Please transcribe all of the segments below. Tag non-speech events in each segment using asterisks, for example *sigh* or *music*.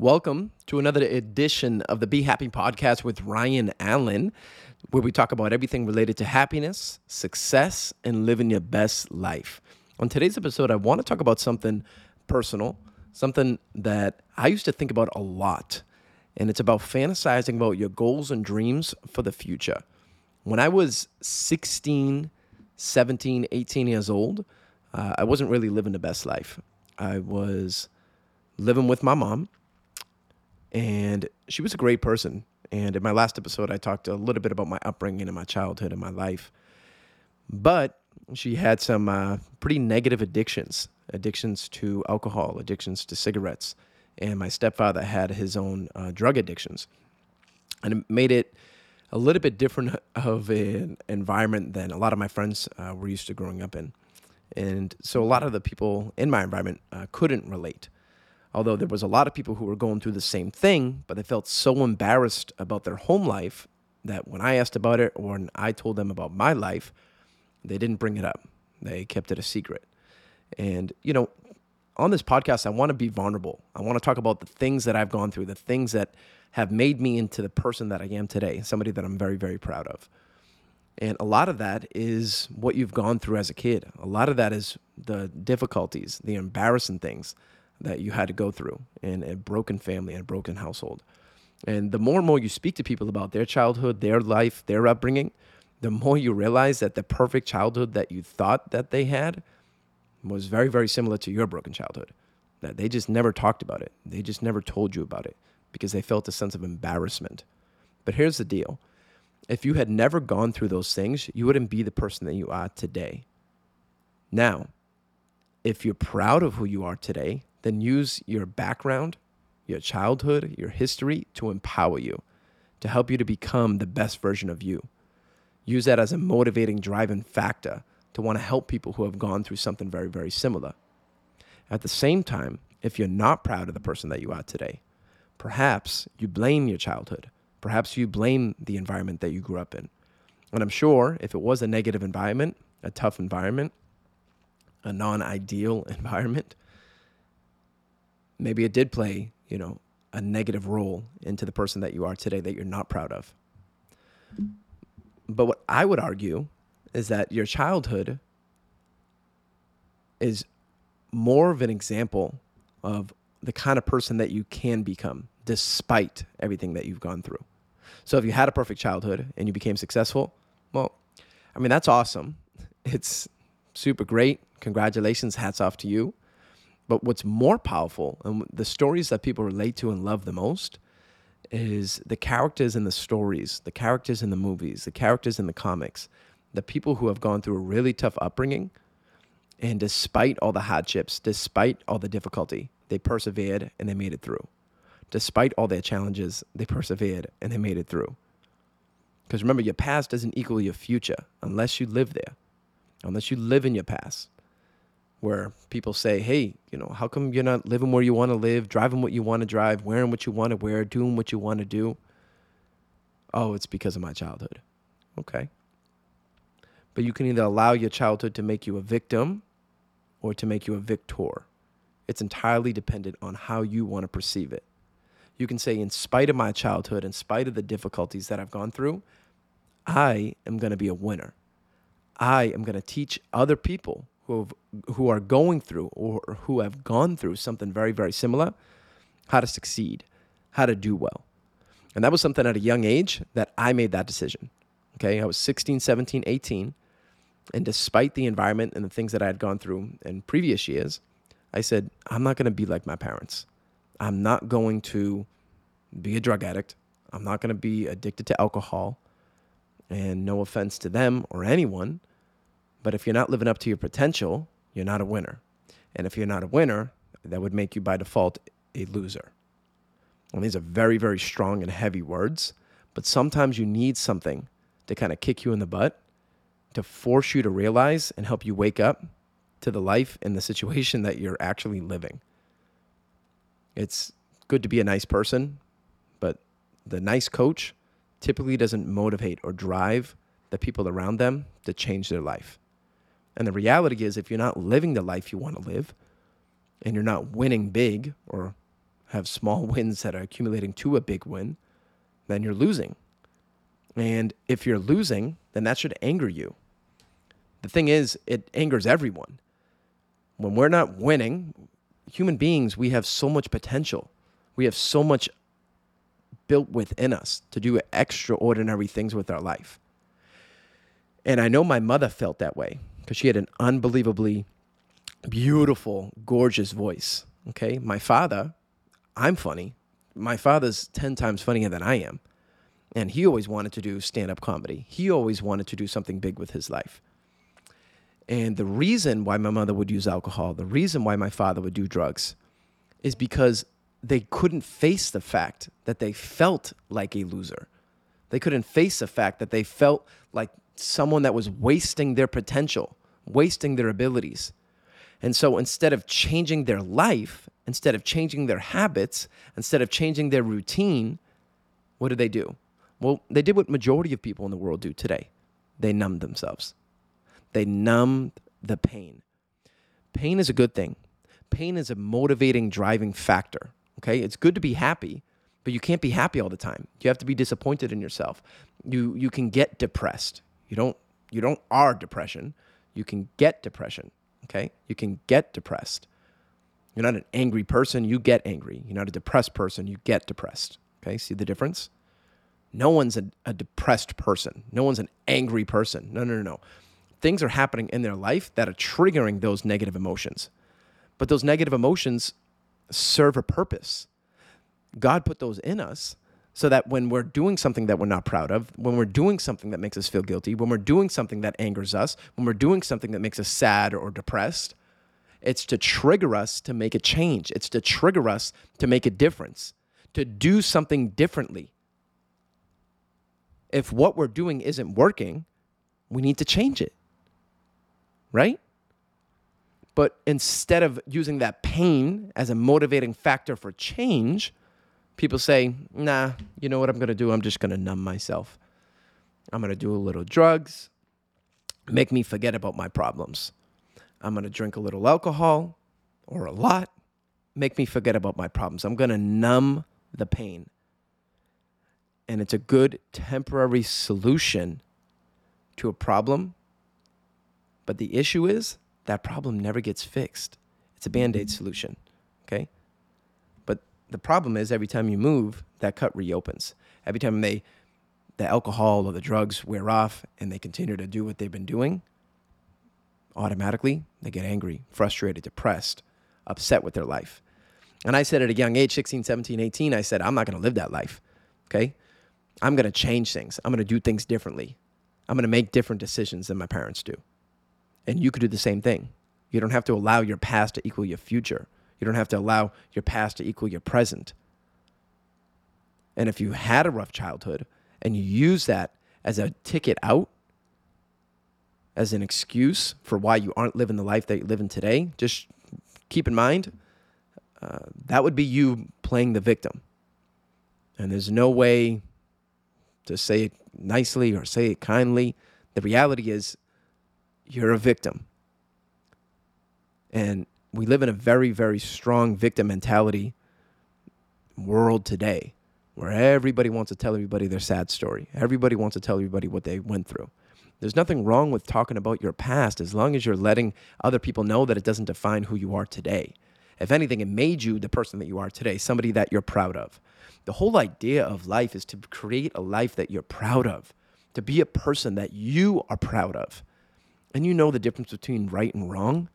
Welcome to another edition of the Be Happy podcast with Ryan Allen, where we talk about everything related to happiness, success, and living your best life. On today's episode, I want to talk about something personal, something that I used to think about a lot, and it's about fantasizing about your goals and dreams for the future. When I was 16, 17, 18 years old, uh, I wasn't really living the best life. I was living with my mom and she was a great person. And in my last episode, I talked a little bit about my upbringing and my childhood and my life. But she had some uh, pretty negative addictions addictions to alcohol, addictions to cigarettes. And my stepfather had his own uh, drug addictions. And it made it a little bit different *laughs* of an environment than a lot of my friends uh, were used to growing up in. And so a lot of the people in my environment uh, couldn't relate although there was a lot of people who were going through the same thing, but they felt so embarrassed about their home life that when I asked about it or when I told them about my life, they didn't bring it up. They kept it a secret. And, you know, on this podcast, I want to be vulnerable. I want to talk about the things that I've gone through, the things that have made me into the person that I am today, somebody that I'm very, very proud of. And a lot of that is what you've gone through as a kid. A lot of that is the difficulties, the embarrassing things that you had to go through in a broken family and a broken household. And the more and more you speak to people about their childhood, their life, their upbringing, the more you realize that the perfect childhood that you thought that they had was very, very similar to your broken childhood. That they just never talked about it. They just never told you about it because they felt a sense of embarrassment. But here's the deal if you had never gone through those things, you wouldn't be the person that you are today. Now, if you're proud of who you are today, then use your background, your childhood, your history to empower you, to help you to become the best version of you. Use that as a motivating driving factor to want to help people who have gone through something very, very similar. At the same time, if you're not proud of the person that you are today, perhaps you blame your childhood. Perhaps you blame the environment that you grew up in. And I'm sure if it was a negative environment, a tough environment, a non ideal *laughs* environment, maybe it did play, you know, a negative role into the person that you are today that you're not proud of. But what I would argue is that your childhood is more of an example of the kind of person that you can become despite everything that you've gone through. So if you had a perfect childhood and you became successful, well, I mean, that's awesome. *laughs* It's super great. Congratulations. Hats off to you. But what's more powerful and the stories that people relate to and love the most is the characters in the stories, the characters in the movies, the characters in the comics, the people who have gone through a really tough upbringing. And despite all the hardships, despite all the difficulty, they persevered and they made it through. Despite all their challenges, they persevered and they made it through. Because remember, your past doesn't equal your future unless you live there, unless you live in your past where people say, hey, you know, how come you're not living where you want to live, driving what you want to drive, wearing what you want to wear, doing what you want to do? Oh, it's because of my childhood. Okay. But you can either allow your childhood to make you a victim or to make you a victor. It's entirely dependent on how you want to perceive it. You can say, in spite of my childhood, in spite of the difficulties that I've gone through, I am going to be a winner. I am going to teach other people who have, who are going through or who have gone through something very very similar how to succeed how to do well. And that was something at a young age that i made that decision okay? I was 16 17 18 and despite the environment and the things that i had gone through in previous years i said i'm not going to be like my parents. I'm not going to be a drug addict. I'm not going to be addicted to alcohol. And no offense to them or anyone but if you're not living up to your potential, you're not a winner. And if you're not a winner, that would make you by default a loser. And these are very, very strong and heavy words, but sometimes you need something to kind of kick you in the butt, to force you to realize and help you wake up to the life and the situation that you're actually living. It's good to be a nice person, but the nice coach typically doesn't motivate or drive the people around them to change their life. And the reality is, if you're not living the life you want to live and you're not winning big or have small *laughs* wins that are accumulating to a big win, then you're losing. And if you're losing, then that should anger you. The thing is, it angers everyone. When we're not winning, human beings, we have so much potential. We have so much built within us to do extraordinary things with our life. And I know my mother felt that way because she had an unbelievably beautiful, gorgeous voice. Okay. My father, I'm funny. My father's 10 times funnier than I am. And he always wanted to do stand up comedy. He always wanted to do something big with his life. And the reason why my mother would use alcohol, the reason why my father would do drugs, is because they couldn't face the fact that they felt like a loser. They couldn't face the fact that they felt like someone that was wasting their potential, wasting their abilities. And so instead of changing their life, instead of changing their habits, instead of changing their routine, what did they do? Well, they did what majority of people in the world do today. They numbed themselves. They numbed the pain. Pain is a good thing. Pain is a motivating driving factor. Okay? It's good to be happy, but you can't be happy all the time. You have to be disappointed in yourself. You you can get depressed. You don't you don't are depression. You can get depression. Okay? You can get depressed. You're not an angry person, you get angry. You're not a depressed person, you get depressed. Okay? See the difference? No one's a, a depressed person. No one's an angry person. No, no, no, no. Things are happening in their life that are triggering those negative emotions. But those negative emotions serve a purpose. God put those in us so that when we're doing something that we're not proud of, when we're doing something that makes us feel guilty, when we're doing something that angers us, when we're doing something that makes us sad or depressed, it's to trigger us to make a change. It's to trigger us to make a difference, to do something differently. If what we're doing isn't working, we need to change it. Right? But instead of using that pain as a motivating factor for change, people say, nah, you know what I'm going to do? I'm just going to numb myself. I'm going to do a little drugs, make me forget about my problems. I'm going to drink a little alcohol or a lot, make me forget about my problems. I'm going to numb the pain. And it's a good temporary solution to a problem. But the issue is that problem never gets fixed. It's a band aid solution. Okay the problem is every time you move, that cut reopens. Every time they, the alcohol or the drugs wear off and they continue to do what they've been doing, automatically they get angry, frustrated, depressed, upset with their life. And I said at a young age, 16, 17, 18, I said, I'm not going to live that life. Okay. I'm going to change things. I'm going to do things differently. I'm going to make different decisions than my parents do. And you could do the same thing. You don't have to allow your past to equal your future. You don't have to allow your past to equal your present. And if you had a rough childhood and you use that as a ticket out, as an excuse for why you aren't living the life that you're living today, just keep in mind uh, that would be you playing the victim. And there's no way to say it nicely or say it kindly. The reality is, you're a victim. And we live in a very, very strong victim mentality world today where everybody wants to tell everybody their sad story. Everybody wants to tell everybody what they went through. There's nothing wrong with talking about your past as long as you're letting other people know that it doesn't define who you are today. If anything, it made you the person that you are today, somebody that you're proud of. The whole idea of life is to create a life that you're proud of, to be a person that you are proud of. And you know the difference between right and wrong.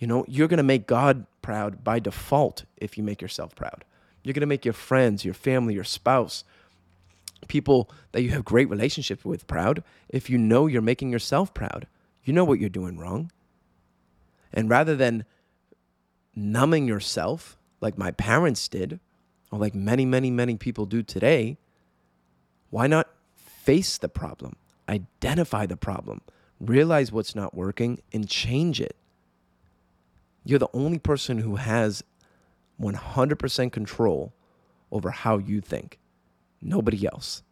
You know, you're going to make God proud by default if you make yourself proud. You're going to make your friends, your family, your spouse, people that you have great relationships with proud if you know you're making yourself proud. You know what you're doing wrong. And rather than numbing yourself like my parents did, or like many, many, many people do today, why not face the problem, identify the problem, realize what's not working, and change it? You're the only person who has 100% control over how you think. Nobody else.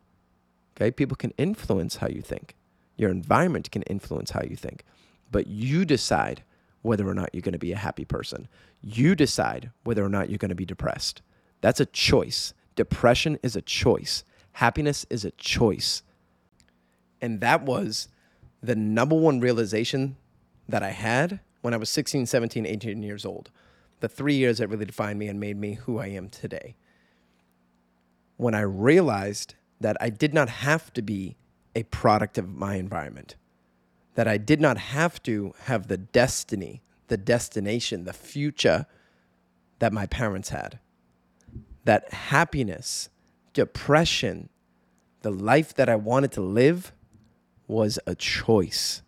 Okay? People can influence how you think. Your environment can influence how you think. But you decide whether or not you're going to be a happy person. You decide whether or not you're going to be depressed. That's a choice. Depression is a choice. Happiness is a choice. And that was the number one realization that I had when I was 16, 17, 18 years old. The three years that really defined me and made me who I am today. When I realized that I did not have to be a product of my environment, that I did not have to have the destiny, the destination, the future that my parents had. That happiness, depression, the life that I wanted to live was a choice.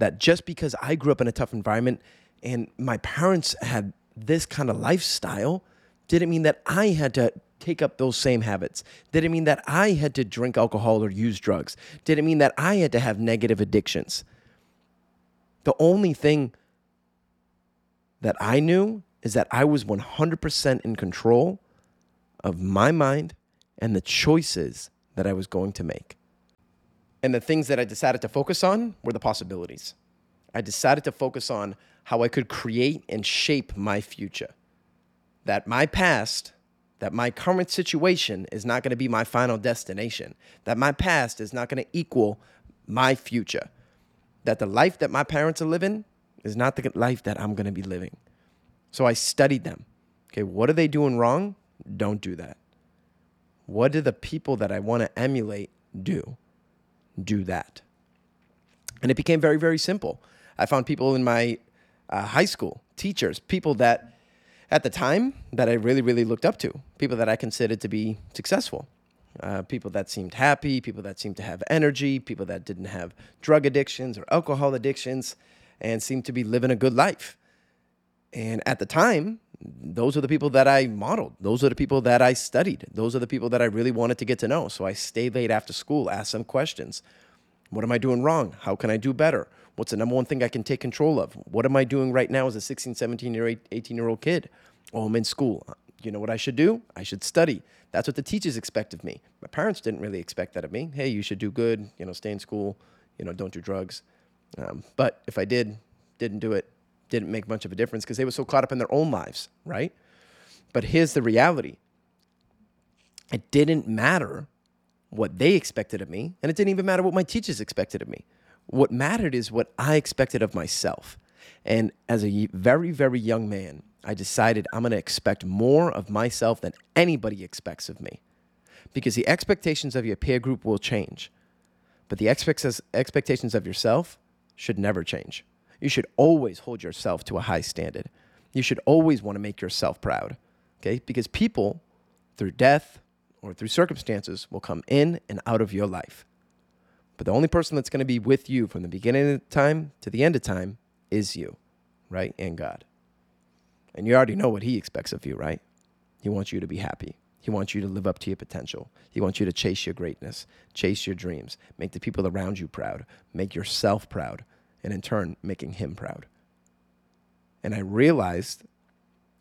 That just because I grew up in a tough environment and my parents had this kind of lifestyle didn't mean that I had to take up those same habits. Didn't mean that I had to drink alcohol or use drugs. Didn't mean that I had to have negative addictions. The only thing that I knew is that I was 100% in control of my mind and the choices that I was going to make. And the things that I decided to focus on were the possibilities. I decided to focus on how I could create and shape my future. That my past, that my current situation is not going to be my final destination. That my past is not going to equal my future. That the life that my parents are living is not the life that I'm going to be living. So I studied them. Okay, what are they doing wrong? Don't do that. What do the people that I want to emulate do? Do that. And it became very, very simple. I found people in my uh, high school, teachers, people that at the time that I really, really looked up to, people that I considered to be successful, uh, people that seemed happy, people that seemed to have energy, people that didn't have drug addictions or alcohol addictions and seemed to be living a good life. And at the time, those are the people that I modeled. Those are the people that I studied. Those are the people that I really wanted to get to know. So I stayed late after school, asked them questions. What am I doing wrong? How can I do better? What's the number one thing I can take control of? What am I doing right now as a 16, 17 year 18 year old kid? Oh, I'm in school. You know what I should do? I should study. That's what the teachers expect of me. My parents didn't really expect that of me. Hey, you should do good, you know, stay in school, you know, don't do drugs. Um, but if I did, didn't do it, didn't make much of a difference because they were so caught up in their own lives, right? But here's the reality it didn't matter what they expected of me, and it didn't even matter what my teachers expected of me. What mattered is what I expected of myself. And as a very, very young man, I decided I'm going to expect more of myself than anybody expects of me. Because the expectations of your peer group will change, but the expectations of yourself should never change. You should always hold yourself to a high standard. You should always want to make yourself proud, okay? Because people, through death or through circumstances, will come in and out of your life. But the only person that's going to be with you from the beginning of time to the end of time is you, right? And God. And you already know what He expects of you, right? He wants you to be happy. He wants you to live up to your potential. He wants you to chase your greatness, chase your dreams, make the people around you proud, make yourself proud, and in turn making him proud. And I realized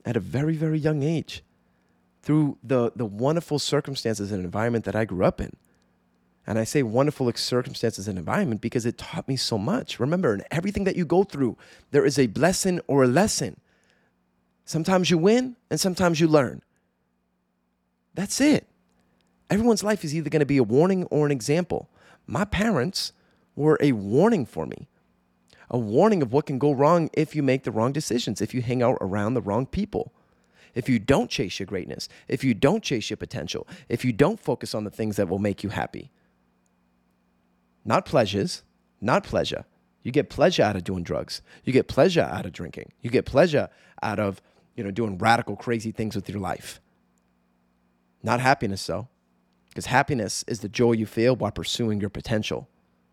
at a very, very young age, through the, the wonderful circumstances and environment that I grew up in. And I say wonderful circumstances and environment because it taught me so much. Remember, in everything that you go through, there is a blessing or a lesson. Sometimes you win and sometimes you learn. That's it. Everyone's life is either going to be a warning or an example. My parents were a warning for me a warning of what can go wrong if you make the wrong decisions, if you hang out around the wrong people. If you don't chase your greatness, if you don't chase your potential, if you don't focus on the things that will make you happy. Not pleasures, not pleasure. You get pleasure out of doing drugs. You get pleasure out of drinking. You get pleasure out of, you know, doing radical crazy things with your life. Not happiness though. Because happiness is the joy you feel while pursuing your potential.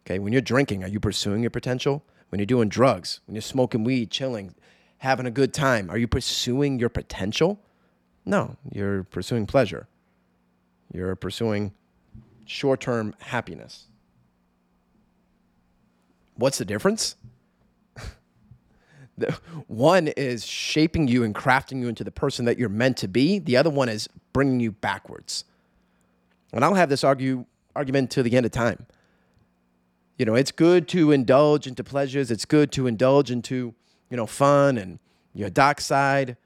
Okay, when you're drinking, are you pursuing your potential? When you're doing drugs, when you're smoking weed, chilling, having a good time, are you pursuing your potential? No, you're pursuing pleasure. You're pursuing short term happiness. What's the difference? *laughs* the, one is shaping you and crafting you into the person that you're meant to be, the other one is bringing you backwards. And I'll have this argue, argument to the end of time you know, it's good to indulge into pleasures. It's good to indulge into, you know, fun and your dark side.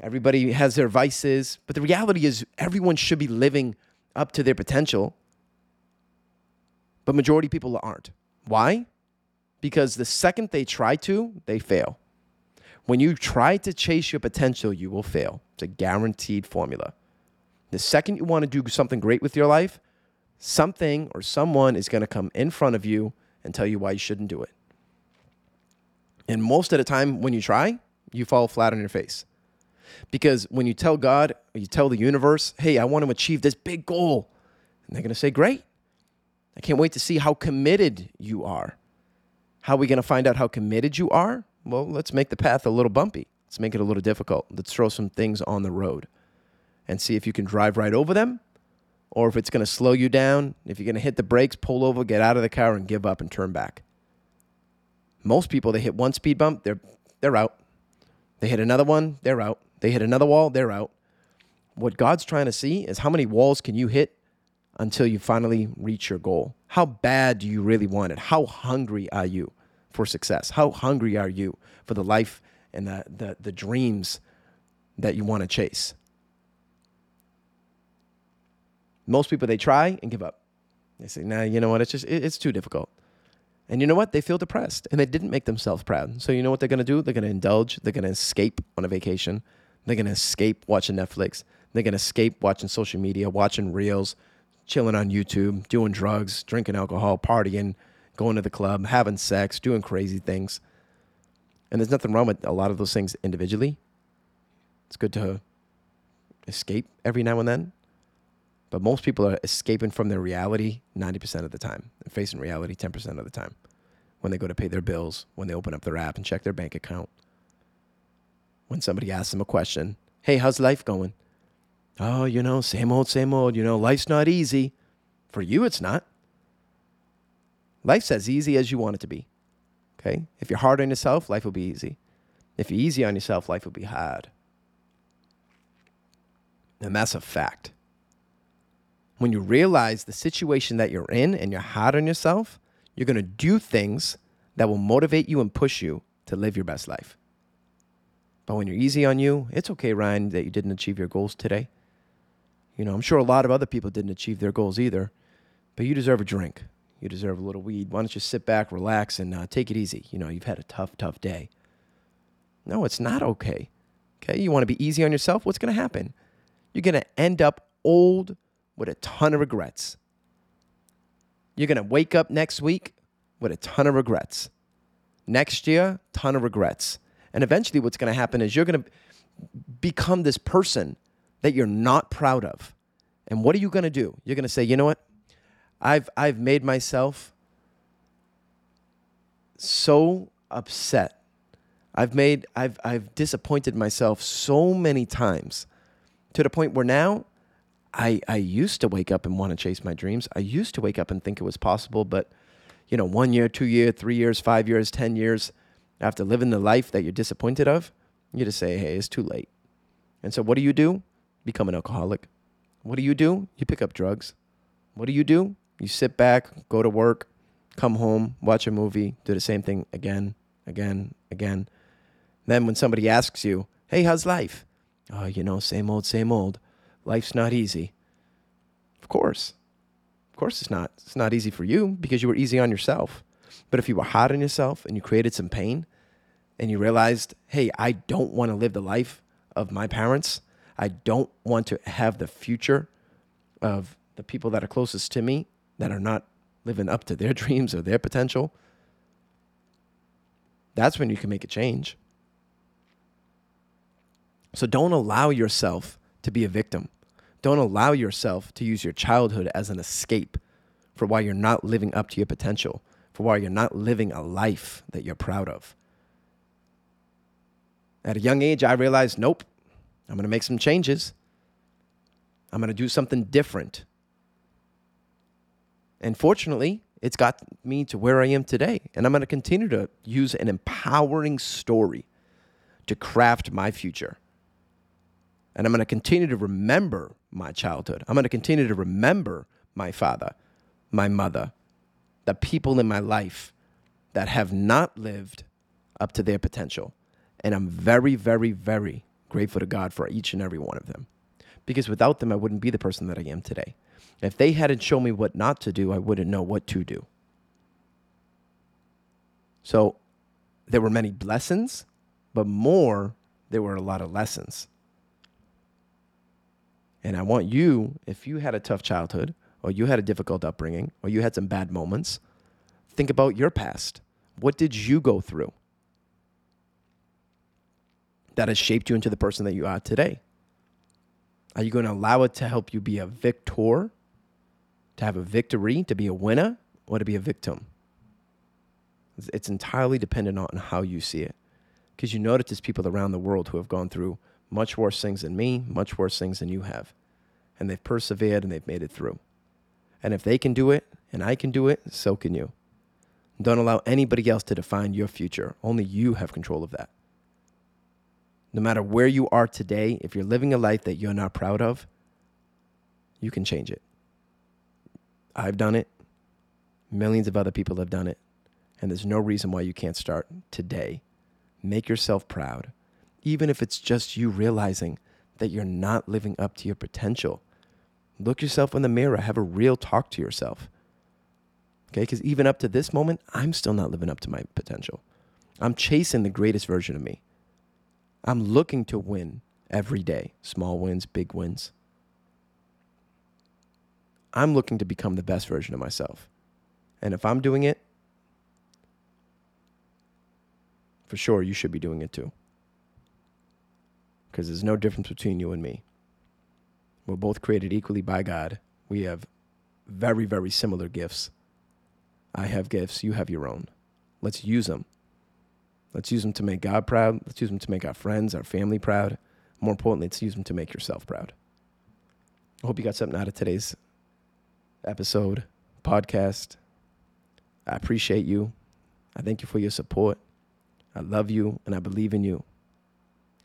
Everybody has their vices. But the reality is, everyone should be living up to their potential. But majority people aren't. Why? Because the second they try to, they fail. When you try to chase your potential, you will fail. It's a guaranteed formula. The second you want to do something great with your life, something or someone is going to come in front of you and tell you why you shouldn't do it. And most of the time, when you try, you fall flat on your face. Because when you tell God, you tell the universe, hey, I want to achieve this big goal, and they're going to say, great. I can't wait to see how committed you are. How are we going to find out how committed you are? Well, let's make the path a little bumpy. Let's make it a little difficult. Let's throw some things on the road and see if you can drive right over them or if it's going to slow you down. If you're going to hit the brakes, pull over, get out of the car, and give up and turn back. Most people, they hit one speed bump, they're, they're out. They hit another one, they're out. They hit another wall, they're out. What God's trying to see is how many walls can you hit until you finally reach your goal? How bad do you really want it? How hungry are you for success? How hungry are you for the life and the, the, the dreams that you want to chase? Most people, they try and give up. They say, nah, you know what? It's just, it, it's too difficult. And you know what? They feel depressed and they didn't make themselves proud. So you know what they're going to do? They're going to indulge. They're going to escape on a vacation. They're going to escape watching Netflix. They're going to escape watching social media, watching reels, chilling on YouTube, doing drugs, drinking alcohol, partying, going to the club, having sex, doing crazy things. And there's nothing wrong with a lot of those things individually. It's good to escape every now and then. But most people are escaping from their reality 90% of the time and facing reality 10% of the time when they go to pay their bills, when they open up their app and check their bank account. When somebody asks them a question, hey, how's life going? Oh, you know, same old, same old. You know, life's not easy. For you, it's not. Life's as easy as you want it to be. Okay? If you're hard on yourself, life will be easy. If you're easy on yourself, life will be hard. And that's a fact when you realize the situation that you're in and you're hard on yourself, you're going to do things that will motivate you and push you to live your best life. But when you're easy on you, it's okay, Ryan, that you didn't achieve your goals today. You know, I'm sure a lot of other people didn't achieve their goals either, but you deserve a drink. You deserve a little weed. Why don't you sit back, relax, and uh, take it easy? You know, you've had a tough, tough day. No, it's not okay. Okay, you want to be easy on yourself? What's going to happen? You're going to end up old, with a ton of regrets. You're going to wake up next week with a ton of regrets. Next year, ton of regrets. And eventually what's going to happen is you're going to become this person that you're not proud of. And what are you going to do? You're going to say, "You know what? I've I've made myself so upset. I've made I've I've disappointed myself so many times to the point where now I, I used to wake up and want to chase my dreams. I used to wake up and think it was possible, but you know, one year, two years, three years, five years, ten years after living the life that you're disappointed of, you just say, hey, it's too late. And so what do you do? Become an alcoholic. What do you do? You pick up drugs. What do you do? You sit back, go to work, come home, watch a movie, do the same thing again, again, again. Then when somebody asks you, hey, how's life? Oh, you know, same old, same old. Life's not easy. Of course. Of course it's not. It's not easy for you because you were easy on yourself. But if you were hard on yourself and you created some pain and you realized, hey, I don't want to live the life of my parents, I don't want to have the future of the people that are closest to me that are not living up to their *laughs* dreams or their potential, that's when you can make a change. So don't allow yourself to be a victim. Don't allow yourself to use your childhood as an escape for why you're not living up to your potential, for why you're not living a life that you're proud of. At a young age, I realized nope, I'm to make some changes. I'm to do something different. And fortunately, it's got me to where I am today. And I'm to continue to use an empowering story to craft my future. And I'm to continue to remember my childhood. I'm going to continue to remember my father, my mother, the people in my life that have not lived up to their potential. And I'm very, very, very grateful to God for each and every one of them. Because without them, I wouldn't be the person that I am today. If they hadn't shown me what not to do, I wouldn't know what to do. So there were many blessings, but more, there were a lot of lessons. And I want you, if you had a tough childhood, or you had a difficult upbringing, or you had some bad moments, think about your past. What did you go through that has shaped you into the person that you are today? Are you going to allow it to help you be a victor, to have a victory, to be a winner, or to be a victim? It's entirely dependent on how you see it. Because you know that there's people around the world who have gone through much worse things than me, much worse things than you have. And they've persevered and they've made it through. And if they can do it and I can do it, so can you. Don't allow anybody else to define your future. Only you have control of that. No matter where you are today, if you're living a life that you're not proud of, you can change it. I've done it. Millions of other people have done it. And there's no reason why you can't start today. Make yourself proud, even if it's just you realizing that you're not living up to your potential. Look yourself in the mirror, have a real talk to yourself. Okay, because even up to this moment, I'm still not living up to my potential. I'm chasing the greatest version of me. I'm looking to win every day small wins, big wins. I'm looking to become the best version of myself. And if I'm doing it, for sure you should be doing it too. Because there's no difference between you and me. We're both created equally by God. We have very, very similar gifts. I have gifts, you have your own. Let's use them. Let's use them to make God proud. Let's use them to make our friends, our family proud. More importantly, let's use them to make yourself proud. I hope you got something out of today's episode, podcast. I appreciate you. I thank you for your support. I love you and I believe in you.